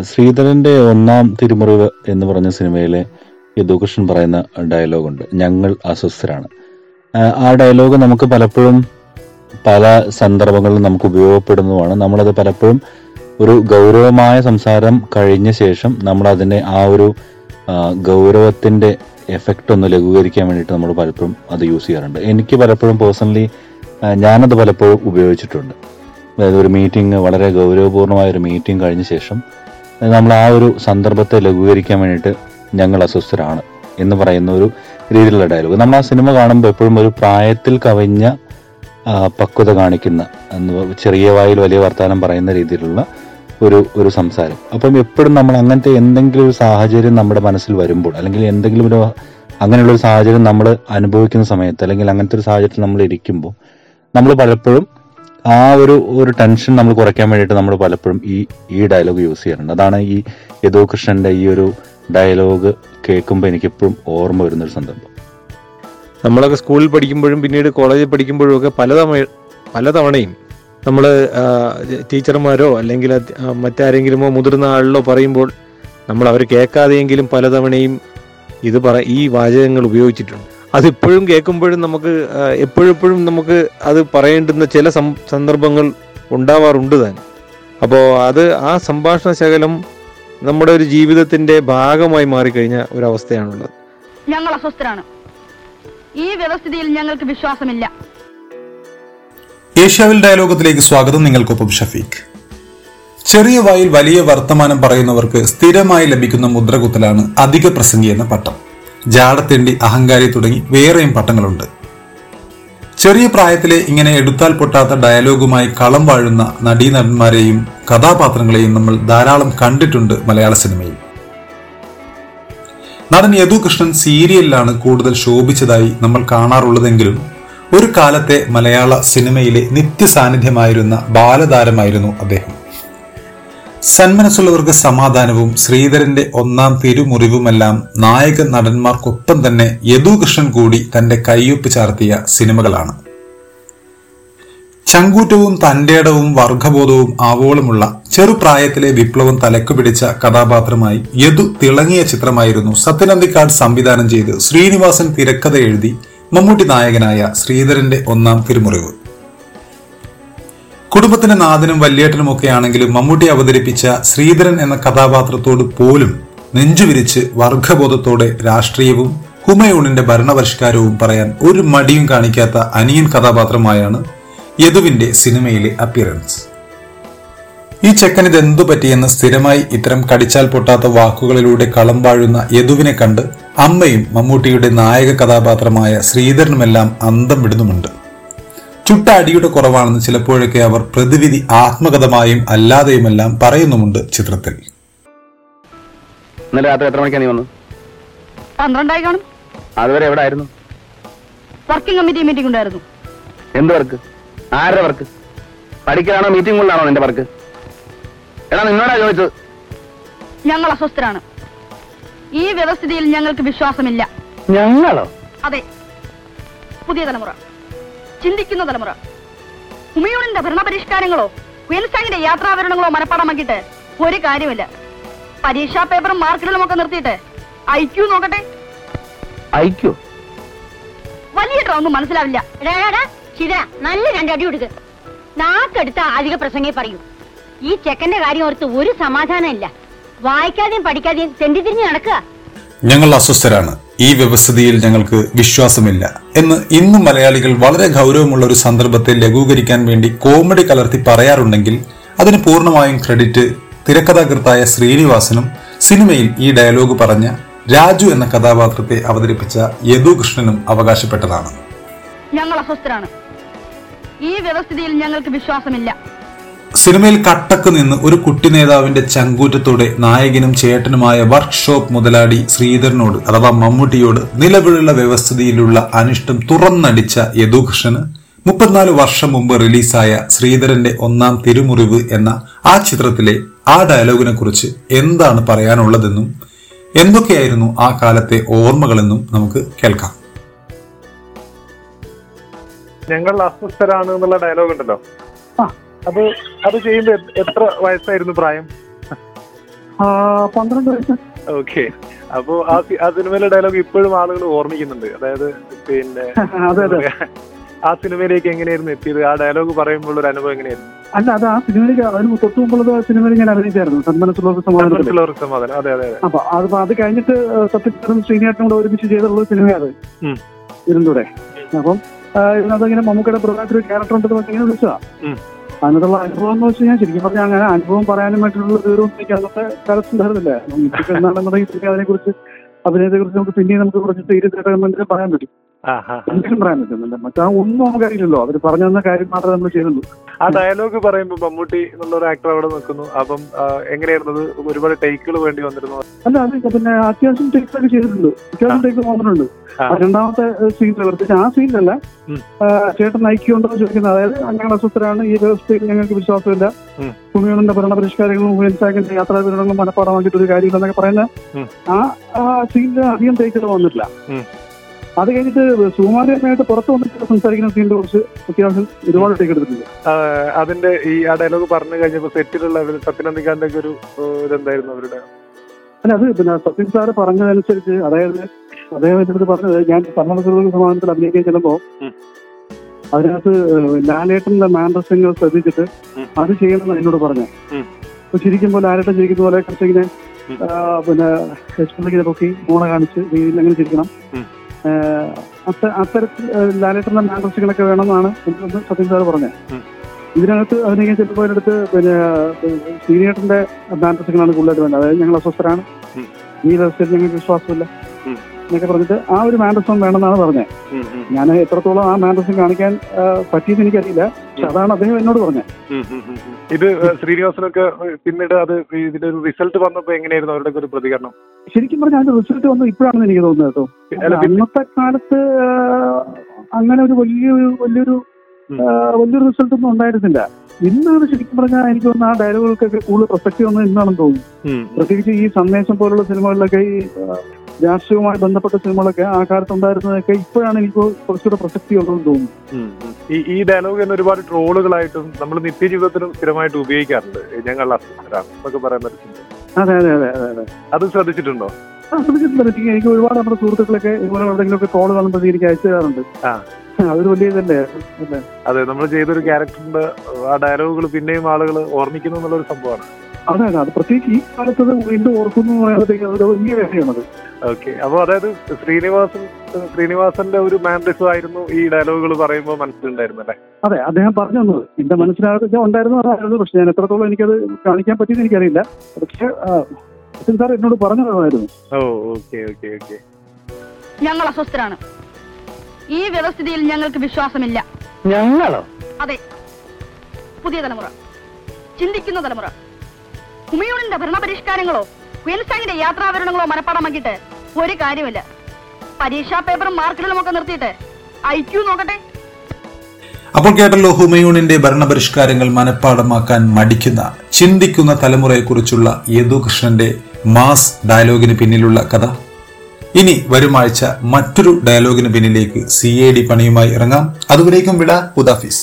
ശ്രീധരന്റെ ഒന്നാം തിരുമുറിവ് എന്ന് പറഞ്ഞ സിനിമയിലെ യദുകൃഷ്ണൻ പറയുന്ന ഡയലോഗുണ്ട്. ഞങ്ങൾ അസ്വസ്ഥരാണ്. ആ, ഡയലോഗ് നമുക്ക് പലപ്പോഴും പല സന്ദർഭങ്ങളിലും നമുക്ക് ഉപയോഗപ്പെടുന്നതുമാണ്. നമ്മളത് പലപ്പോഴും ഒരു ഗൗരവമായ സംസാരം കഴിഞ്ഞ ശേഷം നമ്മൾ അതിനെ ആ ഒരു ഗൗരവത്തിന്റെ എഫക്റ്റ് ഒന്ന് ലഘൂകരിക്കാൻ വേണ്ടിയിട്ട് നമ്മൾ പലപ്പോഴും അത് യൂസ് ചെയ്യാറുണ്ട്. എനിക്ക് പലപ്പോഴും പേഴ്സണലി ഞാനത് പലപ്പോഴും ഉപയോഗിച്ചിട്ടുണ്ട്. അതായത് ഒരു മീറ്റിംഗ് വളരെ ഗൗരവപൂർണമായ ഒരു മീറ്റിംഗ് കഴിഞ്ഞ ശേഷം നമ്മൾ ആ ഒരു സന്ദർഭത്തെ ലഘൂകരിക്കാൻ വേണ്ടിയിട്ട് ഞങ്ങൾ അസ്വസ്ഥരാണ് എന്ന് പറയുന്ന ഒരു രീതിയിലുള്ള ഡയലോഗ് നമ്മൾ ആ സിനിമ കാണുമ്പോൾ എപ്പോഴും ഒരു പ്രായത്തിൽ കവിഞ്ഞ പക്വത കാണിക്കുന്ന ചെറിയ വായിൽ വലിയ വർത്തമാനം പറയുന്ന രീതിയിലുള്ള ഒരു ഒരു സംസാരം. അപ്പം എപ്പോഴും നമ്മൾ അങ്ങനത്തെ എന്തെങ്കിലും ഒരു സാഹചര്യം നമ്മുടെ മനസ്സിൽ വരുമ്പോൾ അല്ലെങ്കിൽ എന്തെങ്കിലും ഒരു അങ്ങനെയുള്ള ഒരു സാഹചര്യം നമ്മൾ അനുഭവിക്കുന്ന സമയത്ത് അല്ലെങ്കിൽ അങ്ങനത്തെ ഒരു സാഹചര്യത്തിൽ നമ്മൾ ഇരിക്കുമ്പോൾ നമ്മൾ പലപ്പോഴും ആ ഒരു ഒരു ടെൻഷൻ നമ്മൾ കുറയ്ക്കാൻ വേണ്ടിയിട്ട് നമ്മൾ പലപ്പോഴും ഈ ഈ ഡയലോഗ് യൂസ് ചെയ്യാറുണ്ട്. അതാണ് ഈ യദു കൃഷ്ണന്റെ ഈ ഒരു ഡയലോഗ് കേൾക്കുമ്പോൾ എനിക്ക് എപ്പോഴും ഓർമ്മ വരുന്നൊരു സന്ദർഭം നമ്മളൊക്കെ സ്കൂളിൽ പഠിക്കുമ്പോഴും പിന്നീട് കോളേജിൽ പഠിക്കുമ്പോഴും ഒക്കെ പലതവണ പലതവണയും നമ്മൾ ടീച്ചർമാരോ അല്ലെങ്കിൽ മറ്റാരെങ്കിലുമോ മുതിർന്ന ആളിലോ പറയുമ്പോൾ നമ്മൾ അവർ കേൾക്കാതെയെങ്കിലും പലതവണയും ഇത് പറ ഈ വാചകങ്ങൾ ഉപയോഗിച്ചിട്ടുണ്ട്. അതിപ്പോഴും കേൾക്കുമ്പോഴും നമുക്ക് എപ്പോഴെപ്പോഴും നമുക്ക് അത് പറയേണ്ടുന്ന ചില സന്ദർഭങ്ങൾ ഉണ്ടാവാറുണ്ട് താൻ. അപ്പോൾ അത് ആ സംഭാഷണ ശകലം നമ്മുടെ ഒരു ജീവിതത്തിന്റെ ഭാഗമായി മാറിക്കഴിഞ്ഞ ഒരവസ്ഥയാണുള്ളത്. ഞങ്ങൾ അസ്വസ്ഥരാണ്. ഈ വ്യവസ്ഥിതിയിൽ ഞങ്ങൾക്ക് വിശ്വാസമില്ല. ഏഷ്യാവിൽ ഡയലോഗത്തിലേക്ക് സ്വാഗതം നിങ്ങൾക്കൊപ്പം ഷഫീഖ്. ചെറിയ വായിൽ വലിയ വർത്തമാനം പറയുന്നവർക്ക് സ്ഥിരമായി ലഭിക്കുന്ന മുദ്രകുത്തലാണ് അധിക പ്രസംഗി എന്ന പട്ടം. ജാടത്തേണ്ടി അഹങ്കാരി തുടങ്ങി വേറെയും പട്ടങ്ങളുണ്ട്. ചെറിയ പ്രായത്തിലെ ഇങ്ങനെ എടുത്താൽ പൊട്ടാത്ത ഡയലോഗുമായി കളം വാഴുന്ന നടീനടന്മാരെയും കഥാപാത്രങ്ങളെയും നമ്മൾ ധാരാളം കണ്ടിട്ടുണ്ട് മലയാള സിനിമയിൽ. നടൻ യദുകൃഷ്ണൻ സീരിയലിലാണ് കൂടുതൽ ശോഭിച്ചതായി നമ്മൾ കാണാറുള്ളതെങ്കിലും ഒരു കാലത്തെ മലയാള സിനിമയിലെ നിത്യസാന്നിധ്യമായിരുന്ന ബാലതാരമായിരുന്നു അദ്ദേഹം. സന്മനസ്സുള്ളവർക്ക് സമാധാനവും ശ്രീധരന്റെ ഒന്നാം തിരുമുറിവുമെല്ലാം നായക നടന്മാർക്കൊപ്പം തന്നെ യദുകൃഷ്ണൻ കൂടി തന്റെ കയ്യൊപ്പ് ചാർത്തിയ സിനിമകളാണ്. ചങ്കൂറ്റവും തന്റേടവും വർഗബോധവും ആവോളമുള്ള ചെറുപ്രായത്തിലെ വിപ്ലവം തലക്ക് പിടിച്ച കഥാപാത്രമായി യദു തിളങ്ങിയ ചിത്രമായിരുന്നു സത്യനന്ദിക്കാട് സംവിധാനം ചെയ്ത് ശ്രീനിവാസൻ തിരക്കഥ എഴുതി മമ്മൂട്ടി നായകനായ ശ്രീധരന്റെ ഒന്നാം തിരുമുറിവ്. കുടുംബത്തിന്റെ നാഥനും വല്യേട്ടനും ഒക്കെ ആണെങ്കിലും മമ്മൂട്ടി അവതരിപ്പിച്ച ശ്രീധരൻ എന്ന കഥാപാത്രത്തോട് പോലും നെഞ്ചുവിരിച്ച് വർഗബോധത്തോടെ രാഷ്ട്രീയവും ഹുമയൂണിന്റെ ഭരണപരിഷ്കാരവും പറയാൻ ഒരു മടിയും കാണിക്കാത്ത അനിയൻ കഥാപാത്രമായാണ് യദുവിന്റെ സിനിമയിലെ അപ്പിയറൻസ്. ഈ ചെക്കൻ ഇതെന്തു പറ്റിയെന്ന് സ്ഥിരമായി ഇത്തരം കടിച്ചാൽ പൊട്ടാത്ത വാക്കുകളിലൂടെ കളം വാഴുന്ന യദുവിനെ കണ്ട് അമ്മയും മമ്മൂട്ടിയുടെ നായക കഥാപാത്രമായ ശ്രീധരനുമെല്ലാം അന്തം വിടുന്നുമുണ്ട്. ചുട്ട അടിയുടെ കുറവാണെന്ന് ചിലപ്പോഴൊക്കെ അവർ പ്രതിവിധി ആത്മകഥമായും അല്ലാതെയുമെല്ലാം പറയുന്നുമുണ്ട് ചിത്രത്തിൽ. ഇന്നലെ രാത്രി എത്ര മണിക്കാണ് നീ വന്നത്? പന്ത്രണ്ടായി കാണും. അതുവരെ എവിടെ ആയിരുന്നു വർക്കിംഗ് കമ്മിറ്റി മീറ്റിംഗ് ഉണ്ടായിരുന്നു. എന്ത് വർക്ക്? ആരുടെ വർക്ക്? പഠിക്കലാണോ മീറ്റിംഗുകളിലാണോ നിന്റെ വർക്ക്? എടാ നിന്നോടാ ചോദിച്ചത്. ഞങ്ങൾ അസ്വസ്ഥരാണ്. ഈ വ്യവസ്ഥിതിയിൽ ഞങ്ങൾക്ക് വിശ്വാസമില്ല. ഞങ്ങളോ? അതെ. പുതിയ തലമുറ. ചിന്തിക്കുന്ന തലമുറ. ഹുമയൂണിന്റെ ഭരണപരിഷ്കാരങ്ങളോ ക്വീൻസ്റ്റാങ്ങിന്റെ യാത്രാവരണങ്ങളോ മനപ്പാടമാക്കിയിട്ട് ഒരു കാര്യമില്ല പരീക്ഷാ പേപ്പറും മാർക്കുകളും ഒക്കെ നിർത്തിയിട്ട് ഐക്യു നോക്കട്ടെ. ഐക്യു വലിയ ഒന്നും മനസ്സിലാവില്ല. ശിവ നല്ല രണ്ടടി കൊടുക്ക്. നാക്കെടുത്ത അധിക പ്രസംഗേ പറയൂ. ഈ ചെക്കന്റെ കാര്യം ഓർത്ത് ഒരു സമാധാനം ഇല്ല. വായിക്കാതെയും പഠിക്കാതെയും തെണ്ടിതിരിഞ്ഞ് നടക്കുക. ഞങ്ങൾ അസ്വസ്ഥരാണ്. ഈ വ്യവസ്ഥിതിയിൽ ഞങ്ങൾക്ക് വിശ്വാസമില്ല. എന്ന് ഇന്നും മലയാളികൾ വളരെ ഗൗരവമുള്ള ഒരു സന്ദർഭത്തെ ലഘൂകരിക്കാൻ വേണ്ടി കോമഡി കലർത്തി പറയാറുണ്ടെങ്കിൽ അതിന് പൂർണമായും ക്രെഡിറ്റ് തിരക്കഥാകൃത്തായ ശ്രീനിവാസനും സിനിമയിൽ ഈ ഡയലോഗ് പറഞ്ഞ രാജു എന്ന കഥാപാത്രത്തെ അവതരിപ്പിച്ച യദുകൃഷ്ണനും അവകാശപ്പെട്ടതാണ്. ഞങ്ങൾ അസ്വസ്ഥരാണ്. ഈ വ്യവസ്ഥിതിയിൽ ഞങ്ങൾക്ക് വിശ്വാസമില്ല. സിനിമയിൽ കട്ടക്ക് നിന്ന് ഒരു കുട്ടി നേതാവിന്റെ ചങ്കൂറ്റത്തോടെ നായകനും ചേട്ടനുമായ വർക്ക്ഷോപ്പ് മുതലാളി ശ്രീധരനോട് അഥവാ മമ്മൂട്ടിയോട് നിലവിലുള്ള വ്യവസ്ഥിതിയിലുള്ള അനിഷ്ടം തുറന്നടിച്ച യദുകൃഷ്ണന് മുപ്പത്തിനാല് വർഷം മുമ്പ് റിലീസായ ശ്രീധരന്റെ ഒന്നാം തിരുമുറിവ് എന്ന ആ ചിത്രത്തിലെ ആ ഡയലോഗിനെ കുറിച്ച് എന്താണ് പറയാനുള്ളതെന്നും എന്തൊക്കെയായിരുന്നു ആ കാലത്തെ ഓർമ്മകളെന്നും നമുക്ക് കേൾക്കാം. ഞങ്ങൾ അസ്വസ്ഥരാണ് എന്നുള്ള ഡയലോഗ് ഉണ്ടല്ലോ. അത് അത് ചെയ്യുമ്പോ എത്ര വയസ്സായിരുന്നു പ്രായം? പന്ത്രണ്ട് വയസ്സ്. ഓക്കെ. അപ്പോ ആ ആ സിനിമയിലെ ഡയലോഗ് ഇപ്പോഴും ആളുകൾ ഓർമ്മിക്കുന്നുണ്ട്. അതായത് പിന്നെ അതെ അതെ. ആ സിനിമയിലേക്ക് എങ്ങനെയായിരുന്നു എത്തിയത്? ആ ഡയലോഗ് പറയുമ്പോൾ ഒരു അനുഭവം എങ്ങനെയായിരുന്നു? അല്ല അത് ആ സിനിമയിലേക്ക് അതിന് തൊട്ട് മുമ്പുള്ളത് സിനിമയിൽ ഞാൻ അഭിനയിച്ചായിരുന്നു സന്മനസ്സുള്ള സമാധാനം സമാധാനം. അതെ അതെ അപ്പൊ അത് അത് കഴിഞ്ഞിട്ട് സത്യത്തിനും ശ്രീനിയാട്ടിനും കൂടെ ഒരുമിച്ച് ചെയ്തിട്ടുള്ള സിനിമയാണ്. ഇരുന്നൂടെ അപ്പം ഇതിനകത്ത് ഇങ്ങനെ മമ്മൂക്കയുടെ പ്രധാനത്തിൽ ക്യാരക്ടർ ഉണ്ടെന്ന് പറഞ്ഞാൽ വിളിച്ചതാ. അതിനകത്തുള്ള അനുഭവം എന്ന് വെച്ച് കഴിഞ്ഞാൽ ശരിക്കും പറഞ്ഞാൽ അങ്ങനെ അനുഭവം പറയാനും മറ്റുള്ള ദൂരമൊന്നും എനിക്ക് അന്നത്തെ കാലത്ത് ഉണ്ടായിരുന്നില്ല. ഇപ്പൊ അതിനെ കുറിച്ച് അഭിനയത്തെ കുറിച്ച് നമുക്ക് പിന്നെയും നമുക്ക് കുറച്ച് സീരിയസ് ആയിട്ട് പറയാൻ പറ്റും. എന്തെങ്കിലും പറയാൻ പറ്റുന്നുണ്ട് മറ്റാ ഒന്നും നമുക്കറിയില്ലല്ലോ. അവർ പറഞ്ഞു തന്ന കാര്യം മാത്രമേ നമ്മൾ ചെയ്യുന്നുള്ളൂ ആ ഡയലോഗ് പറയുമ്പോൾ മമ്മൂട്ടി എന്നുള്ള ഒരു ആക്ടർ അവിടെ നിൽക്കുന്നു. അപ്പം ആ, എങ്ങനെയായിരുന്നത് ഒരുപാട് ടേക്കുകൾ വേണ്ടി വന്നിരുന്നു. അല്ല അത് പിന്നെ അത്യാവശ്യം ടേക്സ് ഒക്കെ ചെയ്തിട്ടുണ്ട്. അത്യാവശ്യം ടേക്ക് വന്നിട്ടുണ്ട്. ആ. ആ രണ്ടാമത്തെ സീനിൽ പ്രത്യേകിച്ച് ആ സീനിലല്ല. ചേട്ടൻ നയിക്കുണ്ടോ ചോദിക്കുന്നത്. അതായത് അങ്ങനെ അസ്വസ്ഥരാണ്. ഈ വ്യവസ്ഥയിൽ ഞങ്ങൾക്ക് വിശ്വാസമില്ല. ഭൂമിയുടെ ഭരണപരിഷ്കാരങ്ങളും ഹുയൻസാക്കിന്റെ യാത്രാ വിവരങ്ങളും മനഃപ്പാടമാക്കിയിട്ടൊരു കാര്യമില്ലെന്നൊക്കെ പറയുന്ന. ആ ആ സീനിൽ അധികം ടേക്കുകൾ വന്നിട്ടില്ല. അത് കഴിഞ്ഞിട്ട് സുമാരിയമായിട്ട് പുറത്ത് വന്നിട്ട് സംസാരിക്കുന്ന സീനിന്റെ കുറച്ച് അത്യാവശ്യം ഒരുപാട് ടേക്ക് എടുത്തിട്ടുണ്ട് അതിന്റെ ഈ ആ ഡയലോഗ് പറഞ്ഞു കഴിഞ്ഞപ്പോ സെറ്റിലുള്ള സത്യനന്ദിക്കാന്റെ ഒരു ഇതെന്തായിരുന്നു അവരുടെ അല്ല അത് പിന്നെ സത്യൻ സാറ് പറഞ്ഞതനുസരിച്ച് അതായത് അദ്ദേഹം എന്റെ അടുത്ത് പറഞ്ഞത് ഞാൻ സമ്മതത്തിലുള്ള സമാധാനത്തിൽ അഭിനയിക്കാൻ ചെല്ലുമ്പോൾ. അതിനകത്ത് ലാലേട്ടന്റെ മാൻഡ്രസ്യങ്ങൾ ശ്രദ്ധിച്ചിട്ട് അത് ചെയ്യണമെന്ന് എന്നോട് പറഞ്ഞു. അപ്പൊ പോലെ ലാലേട്ടൻ ചിരിക്കുന്ന പോലെ കുറച്ചിങ്ങനെ. പിന്നെ എക്സ്പ്രസിങ്ങനെ പൊക്കി മോണ കാണിച്ച് രീതിയിൽ അങ്ങനെ ചിരിക്കണം അത്തരത്തിൽ ലാലേട്ടന്റെ മാൻഡ്രസ്യങ്ങളൊക്കെ വേണമെന്നാണ് സത്യം സത്യൻ സാർ പറഞ്ഞത്. ഇതിനകത്ത് അതിനെ ചെല്ലുമ്പോൾ അതിനടുത്ത് പിന്നെ സീനിയേട്ടന്റെ മാൻഡ്രസ്യങ്ങളാണ് കൂടുതലായിട്ട് വേണ്ടത്. അതായത് ഞങ്ങൾ അസ്വസ്ഥരാണ്. ഈ വ്യവസ്ഥയിൽ ഞങ്ങൾക്ക് വിശ്വാസമില്ല. എന്നൊക്കെ പറഞ്ഞിട്ട് ആ ഒരു മാൻഡസം വേണമെന്നാണ് പറഞ്ഞത്. ഞാൻ എത്രത്തോളം ആ മാൻഡസം കാണിക്കാൻ പറ്റിയെന്ന് എനിക്കറിയില്ല. പക്ഷെ അതാണ് അദ്ദേഹം എന്നോട് പറഞ്ഞത്. ഇത് ശ്രീനിവാസനൊക്കെ പിന്നീട് അത് ഇതിന്റെ ഒരു റിസൾട്ട് വന്നപ്പോ എങ്ങനെയായിരുന്നു അവരുടെ ഒരു പ്രതികരണം? ശരിക്കും പറഞ്ഞാൽ അതിന്റെ റിസൾട്ട് വന്നു ഇപ്പോഴാണെന്ന് എനിക്ക് തോന്നുന്നത് കേട്ടോ. ഇന്നത്തെ കാലത്ത് അങ്ങനെ ഒരു വലിയൊരു വലിയൊരു വലിയൊരു റിസൾട്ട് ഒന്നും ഉണ്ടായിരുന്നില്ല. ഇന്നാണ് ശരിക്കും പറഞ്ഞാൽ എനിക്ക് തോന്നുന്നു ആ ഡയലോഗുകൾക്കൊക്കെ കൂടുതൽ പ്രസക്തി വന്നത് ഇന്നാണെന്ന് തോന്നുന്നു. പ്രത്യേകിച്ച് ഈ സന്ദേശം പോലുള്ള സിനിമകളിലൊക്കെ ഈ രാഷ്ട്രീയവുമായി ബന്ധപ്പെട്ട സിനിമകളൊക്കെ ആ കാലത്ത് ഉണ്ടായിരുന്നതൊക്കെ ഇപ്പോഴാണ് എനിക്ക് കുറച്ചുകൂടെ പ്രസക്തി ഉള്ളതെന്ന് തോന്നുന്നു. ഈ ഈ ഡയലോഗ് തന്നെ ഒരുപാട് ട്രോളുകളായിട്ടും നമ്മൾ നിത്യജീവിതത്തിലും സ്ഥിരമായിട്ട് ഉപയോഗിക്കാറുണ്ട് ഞങ്ങൾ എന്നൊക്കെ പറയാൻ ചിന്ത. അതെ അതെ അതെ അതെ അതെ അത് ശ്രദ്ധിച്ചിട്ടുണ്ടോ ആ, ശ്രദ്ധിച്ചിട്ടുണ്ട് എനിക്ക് ഒരുപാട് നമ്മുടെ സുഹൃത്തുക്കളൊക്കെ ഇതുപോലെ എവിടെയെങ്കിലുമൊക്കെ ട്രോൾ കാണുമ്പോൾ എനിക്ക് അയച്ചു തരാറുണ്ട് ആ. അതൊരു വലിയ ഇതല്ലേ? അതെ നമ്മൾ ചെയ്തൊരു ക്യാരക്ടറിന്റെ ആ ഡയലോഗുകൾ പിന്നെയും ആളുകൾ ഓർമ്മിക്കുന്നു എന്നുള്ള ഒരു സംഭവമാണ്. അതെ അതെ. പ്രത്യേകിച്ച് ഈ കാലത്ത് വീണ്ടും ഓർക്കുന്നു എന്ന് പറയുമ്പോഴത്തേക്ക് അതൊരു വലിയ കാര്യമാണത് ഓക്കെ. അപ്പൊ അതായത് ശ്രീനിവാസൻ ശ്രീനിവാസന്റെ ഒരു മാൻഡ്രിസം ആയിരുന്നു ഈ ഡയലോഗുകൾ പറയുമ്പോൾ മനസ്സിലുണ്ടായിരുന്നു അല്ലേ? അതെ അദ്ദേഹം പറഞ്ഞു തന്നത്. എന്റെ മനസ്സിനകത്ത് ഉണ്ടായിരുന്നു അതായിരുന്നു പക്ഷെ ഞാൻ എത്രത്തോളം എനിക്കത് കാണിക്കാൻ പറ്റിയെന്ന് എനിക്കറിയില്ല. പക്ഷെ സാർ എന്നോട് പറഞ്ഞു തന്നതായിരുന്നു. Oh okay okay okay. ഞങ്ങൾ അസ്വസ്ഥരാണ്. ഈ വ്യവസ്ഥിതിയിൽ ഞങ്ങൾക്ക് വിശ്വാസമില്ല. ഞങ്ങളോ? അതെ. പുതിയ തലമുറ. ചിന്തിക്കുന്ന തലമുറ. ഹുമയൂണിന്റെ ഭരണപരിഷ്കാരങ്ങളോ ക്വീൻസ്റ്റാങ്ങിന്റെ യാത്രാവരണങ്ങളോ മനഃപ്പാടമാക്കിയിട്ട് ഒരു കാര്യമില്ല പരീക്ഷാ പേപ്പറും മാർക്കുകളും ഒക്കെ നിർത്തിയിട്ട് ഐക്യു നോക്കട്ടെ. അപ്പോൾ കേട്ടല്ലോ ഹുമയൂണിന്റെ ഭരണപരിഷ്കാരങ്ങൾ മനഃപ്പാടമാക്കാൻ മടിക്കുന്ന ചിന്തിക്കുന്ന തലമുറയെക്കുറിച്ചുള്ള യദുകൃഷ്ണന്റെ മാസ് ഡയലോഗിന് പിന്നിലുള്ള കഥ. ഇനി വരുമാഴ്ച മറ്റൊരു ഡയലോഗിന് പിന്നിലേക്ക് സി എ ഡി പണിയുമായി ഇറങ്ങാം. അതുവരേക്കും വിട ഹുദാഫിസ്